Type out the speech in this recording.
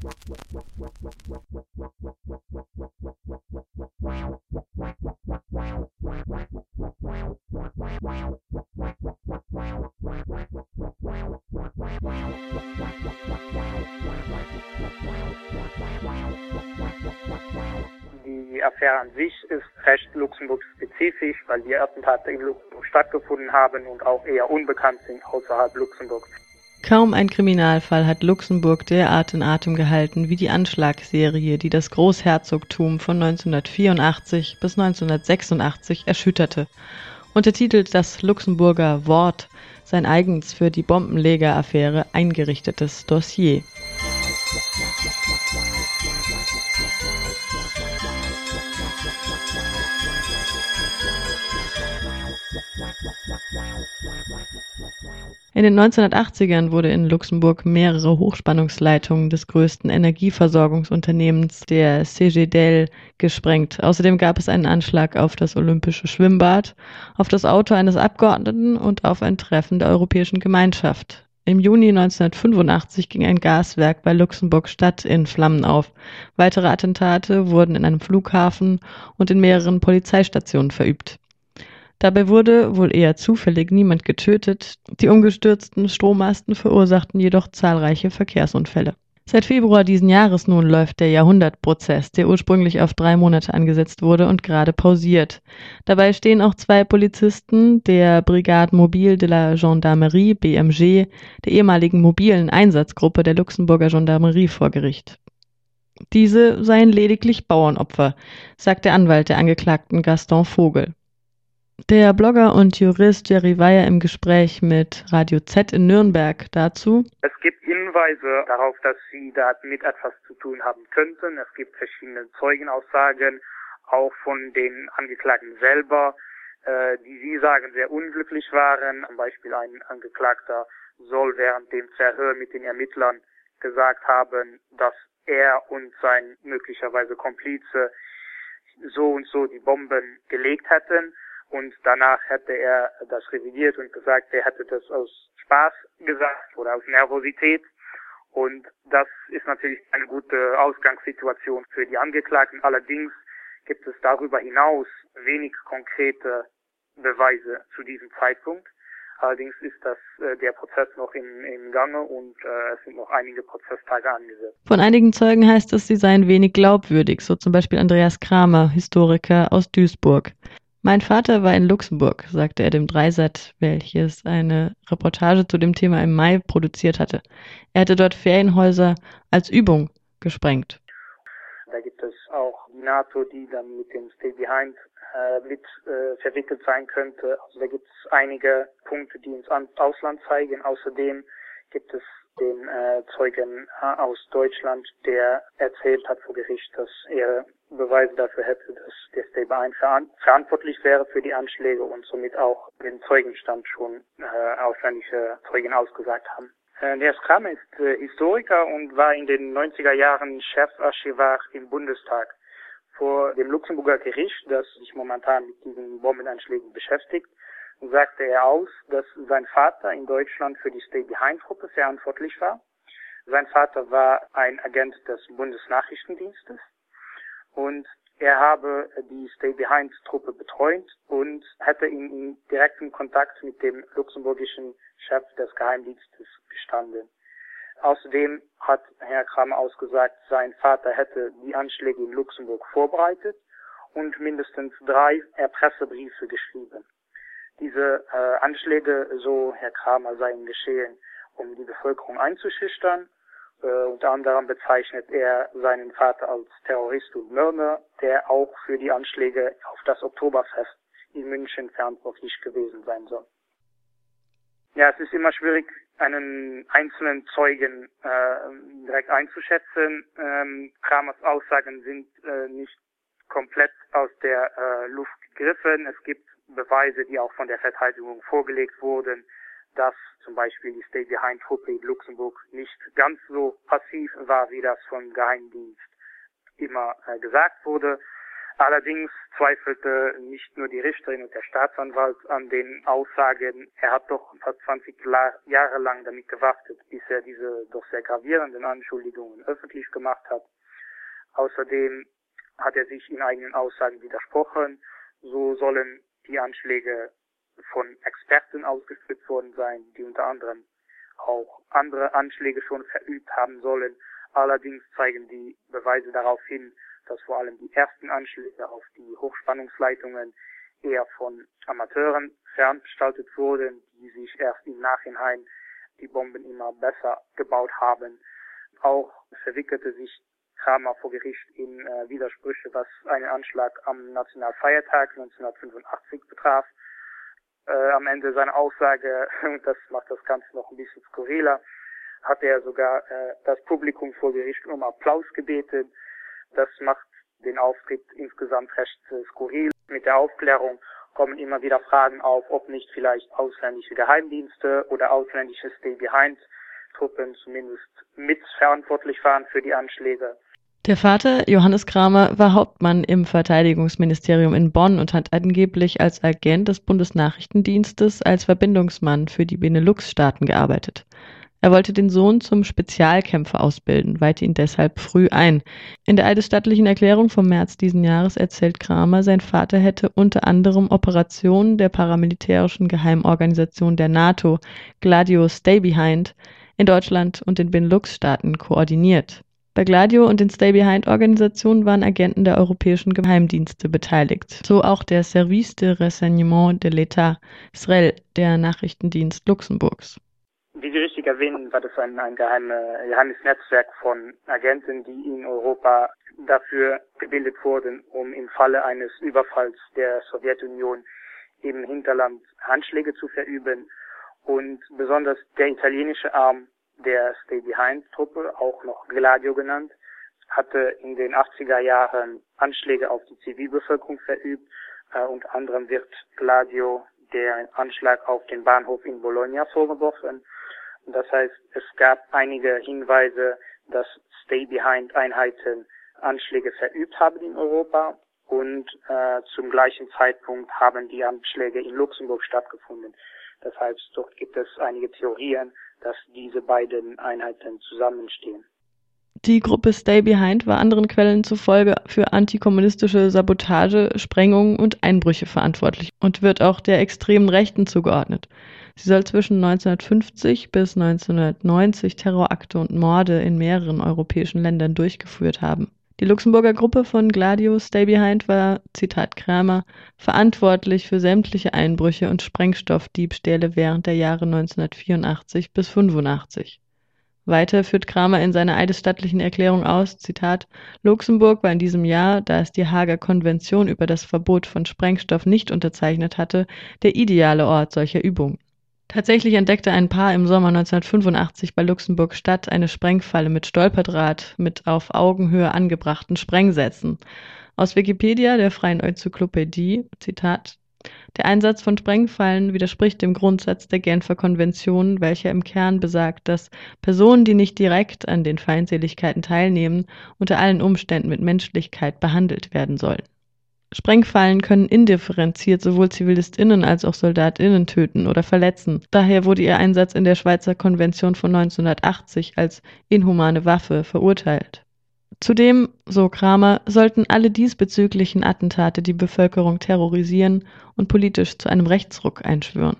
Die Affäre an sich ist recht Luxemburg-spezifisch, weil die Attentate in Luxemburg stattgefunden haben und auch eher unbekannt sind außerhalb Luxemburgs. Kaum ein Kriminalfall hat Luxemburg derart in Atem gehalten wie die Anschlagsserie, die das Großherzogtum von 1984 bis 1986 erschütterte. Untertitelt das Luxemburger Wort sein eigens für die Bombenlegeraffäre eingerichtetes Dossier. In den 1980ern wurde in Luxemburg mehrere Hochspannungsleitungen des größten Energieversorgungsunternehmens der CGDEL gesprengt. Außerdem gab es einen Anschlag auf das Olympische Schwimmbad, auf das Auto eines Abgeordneten und auf ein Treffen der Europäischen Gemeinschaft. Im Juni 1985 ging ein Gaswerk bei Luxemburg-Stadt in Flammen auf. Weitere Attentate wurden in einem Flughafen und in mehreren Polizeistationen verübt. Dabei wurde, wohl eher zufällig, niemand getötet, die umgestürzten Strommasten verursachten jedoch zahlreiche Verkehrsunfälle. Seit Februar diesen Jahres nun läuft der Jahrhundertprozess, der ursprünglich auf drei Monate angesetzt wurde und gerade pausiert. Dabei stehen auch zwei Polizisten der Brigade Mobile de la Gendarmerie BMG, der ehemaligen mobilen Einsatzgruppe der Luxemburger Gendarmerie vor Gericht. Diese seien lediglich Bauernopfer, sagt der Anwalt der Angeklagten Gaston Vogel. Der Blogger und Jurist Jerry Weyer im Gespräch mit Radio Z in Nürnberg dazu. Es gibt Hinweise darauf, dass sie damit etwas zu tun haben könnten. Es gibt verschiedene Zeugenaussagen, auch von den Angeklagten selber, äh, die sie sagen sehr unglücklich waren. Zum Beispiel ein Angeklagter soll während dem Verhör mit den Ermittlern gesagt haben, dass er und sein möglicherweise Komplize so und so die Bomben gelegt hätten und danach hätte er das revidiert und gesagt, er hätte das aus Spaß gesagt oder aus Nervosität. Und das ist natürlich eine gute Ausgangssituation für die Angeklagten. Allerdings gibt es darüber hinaus wenig konkrete Beweise zu diesem Zeitpunkt. Allerdings ist das äh, der Prozess noch im, im Gange und äh, es sind noch einige Prozesstage angesetzt. Von einigen Zeugen heißt es, sie seien wenig glaubwürdig, so zum Beispiel Andreas Kramer, Historiker aus Duisburg. Mein Vater war in Luxemburg, sagte er dem Dreisat, welches eine Reportage zu dem Thema im Mai produziert hatte. Er hätte dort Ferienhäuser als Übung gesprengt. Da gibt es auch NATO, die dann mit dem Stay Behind äh, mit äh, verwickelt sein könnte. Also da gibt es einige Punkte, die ins Ausland zeigen. Außerdem gibt es den äh, Zeugen äh, aus Deutschland, der erzählt hat vor Gericht, dass er Beweise dafür hätte, dass der Stay Behind verantwortlich wäre für die Anschläge und somit auch den Zeugenstand schon äh, ausländische Zeugen ausgesagt haben. Äh, Andreas Kramer ist äh, Historiker und war in den 90er Jahren Chefarchivar im Bundestag. Vor dem Luxemburger Gericht, das sich momentan mit diesen Bombenanschlägen beschäftigt, sagte er aus, dass sein Vater in Deutschland für die Stay Behind Truppe verantwortlich war. Sein Vater war ein Agent des Bundesnachrichtendienstes und er habe die Stay Behind Truppe betreut und hätte in direkten Kontakt mit dem luxemburgischen Chef des Geheimdienstes gestanden. Außerdem hat Herr Kramer ausgesagt, sein Vater hätte die Anschläge in Luxemburg vorbereitet und mindestens drei Erpressebriefe geschrieben. Diese äh, Anschläge, so Herr Kramer, seien geschehen, um die Bevölkerung einzuschüchtern. Äh, unter anderem bezeichnet er seinen Vater als Terrorist und Mörder, der auch für die Anschläge auf das Oktoberfest in München verantwortlich gewesen sein soll. Ja, es ist immer schwierig, einen einzelnen Zeugen äh, direkt einzuschätzen. Ähm, Kramers Aussagen sind äh, nicht komplett aus der äh, Luft gegriffen. Es gibt Beweise, die auch von der Verteidigung vorgelegt wurden, dass zum Beispiel die Stay Behind Truppe in Luxemburg nicht ganz so passiv war, wie das vom Geheimdienst immer äh, gesagt wurde. Allerdings zweifelte nicht nur die Richterin und der Staatsanwalt an den Aussagen. Er hat doch fast 20 Jahre lang damit gewartet, bis er diese doch sehr gravierenden Anschuldigungen öffentlich gemacht hat. Außerdem hat er sich in eigenen Aussagen widersprochen. So sollen die Anschläge von Experten ausgeführt worden sein, die unter anderem auch andere Anschläge schon verübt haben sollen. Allerdings zeigen die Beweise darauf hin, dass vor allem die ersten Anschläge auf die Hochspannungsleitungen eher von Amateuren ferngestaltet wurden, die sich erst im Nachhinein die Bomben immer besser gebaut haben. Auch verwickelte sich Kramer vor Gericht in äh, Widersprüche, was einen Anschlag am Nationalfeiertag 1985 betraf. Äh, am Ende seiner Aussage, das macht das Ganze noch ein bisschen skurriler, hat er sogar äh, das Publikum vor Gericht um Applaus gebeten. Das macht den Auftritt insgesamt recht äh, skurril. Mit der Aufklärung kommen immer wieder Fragen auf, ob nicht vielleicht ausländische Geheimdienste oder ausländische Stay-Behind-Truppen zumindest mitverantwortlich waren für die Anschläge. Der Vater, Johannes Kramer, war Hauptmann im Verteidigungsministerium in Bonn und hat angeblich als Agent des Bundesnachrichtendienstes als Verbindungsmann für die Benelux-Staaten gearbeitet. Er wollte den Sohn zum Spezialkämpfer ausbilden, weihte ihn deshalb früh ein. In der eidesstattlichen Erklärung vom März diesen Jahres erzählt Kramer, sein Vater hätte unter anderem Operationen der paramilitärischen Geheimorganisation der NATO, Gladio Stay Behind, in Deutschland und den Benelux-Staaten koordiniert. Bei Gladio und den Stay-Behind-Organisationen waren Agenten der europäischen Geheimdienste beteiligt, so auch der Service de Renseignement de l'État, SREL, der Nachrichtendienst Luxemburgs. Wie Sie richtig erwähnen, war das ein, ein geheime, geheimes Netzwerk von Agenten, die in Europa dafür gebildet wurden, um im Falle eines Überfalls der Sowjetunion im Hinterland Handschläge zu verüben. Und besonders der italienische Arm der Stay Behind Truppe, auch noch Gladio genannt, hatte in den 80er Jahren Anschläge auf die Zivilbevölkerung verübt. Äh, unter anderem wird Gladio der Anschlag auf den Bahnhof in Bologna vorgeworfen. Das heißt, es gab einige Hinweise, dass Stay-Behind-Einheiten Anschläge verübt haben in Europa und äh, zum gleichen Zeitpunkt haben die Anschläge in Luxemburg stattgefunden. Das heißt, dort gibt es einige Theorien, dass diese beiden Einheiten zusammenstehen. Die Gruppe Stay Behind war anderen Quellen zufolge für antikommunistische Sabotage, Sprengungen und Einbrüche verantwortlich und wird auch der extremen Rechten zugeordnet. Sie soll zwischen 1950 bis 1990 Terrorakte und Morde in mehreren europäischen Ländern durchgeführt haben. Die Luxemburger Gruppe von Gladio Stay Behind war, Zitat Kramer, verantwortlich für sämtliche Einbrüche und Sprengstoffdiebstähle während der Jahre 1984 bis 85. Weiter führt Kramer in seiner eidesstattlichen Erklärung aus, Zitat, Luxemburg war in diesem Jahr, da es die Hager Konvention über das Verbot von Sprengstoff nicht unterzeichnet hatte, der ideale Ort solcher Übungen. Tatsächlich entdeckte ein Paar im Sommer 1985 bei Luxemburg-Stadt eine Sprengfalle mit Stolperdraht mit auf Augenhöhe angebrachten Sprengsätzen. Aus Wikipedia, der Freien Enzyklopädie, Zitat, der Einsatz von Sprengfallen widerspricht dem Grundsatz der Genfer Konvention, welcher im Kern besagt, dass Personen, die nicht direkt an den Feindseligkeiten teilnehmen, unter allen Umständen mit Menschlichkeit behandelt werden sollen. Sprengfallen können indifferenziert sowohl ZivilistInnen als auch SoldatInnen töten oder verletzen. Daher wurde ihr Einsatz in der Schweizer Konvention von 1980 als inhumane Waffe verurteilt. Zudem, so Kramer, sollten alle diesbezüglichen Attentate die Bevölkerung terrorisieren und politisch zu einem Rechtsruck einschwören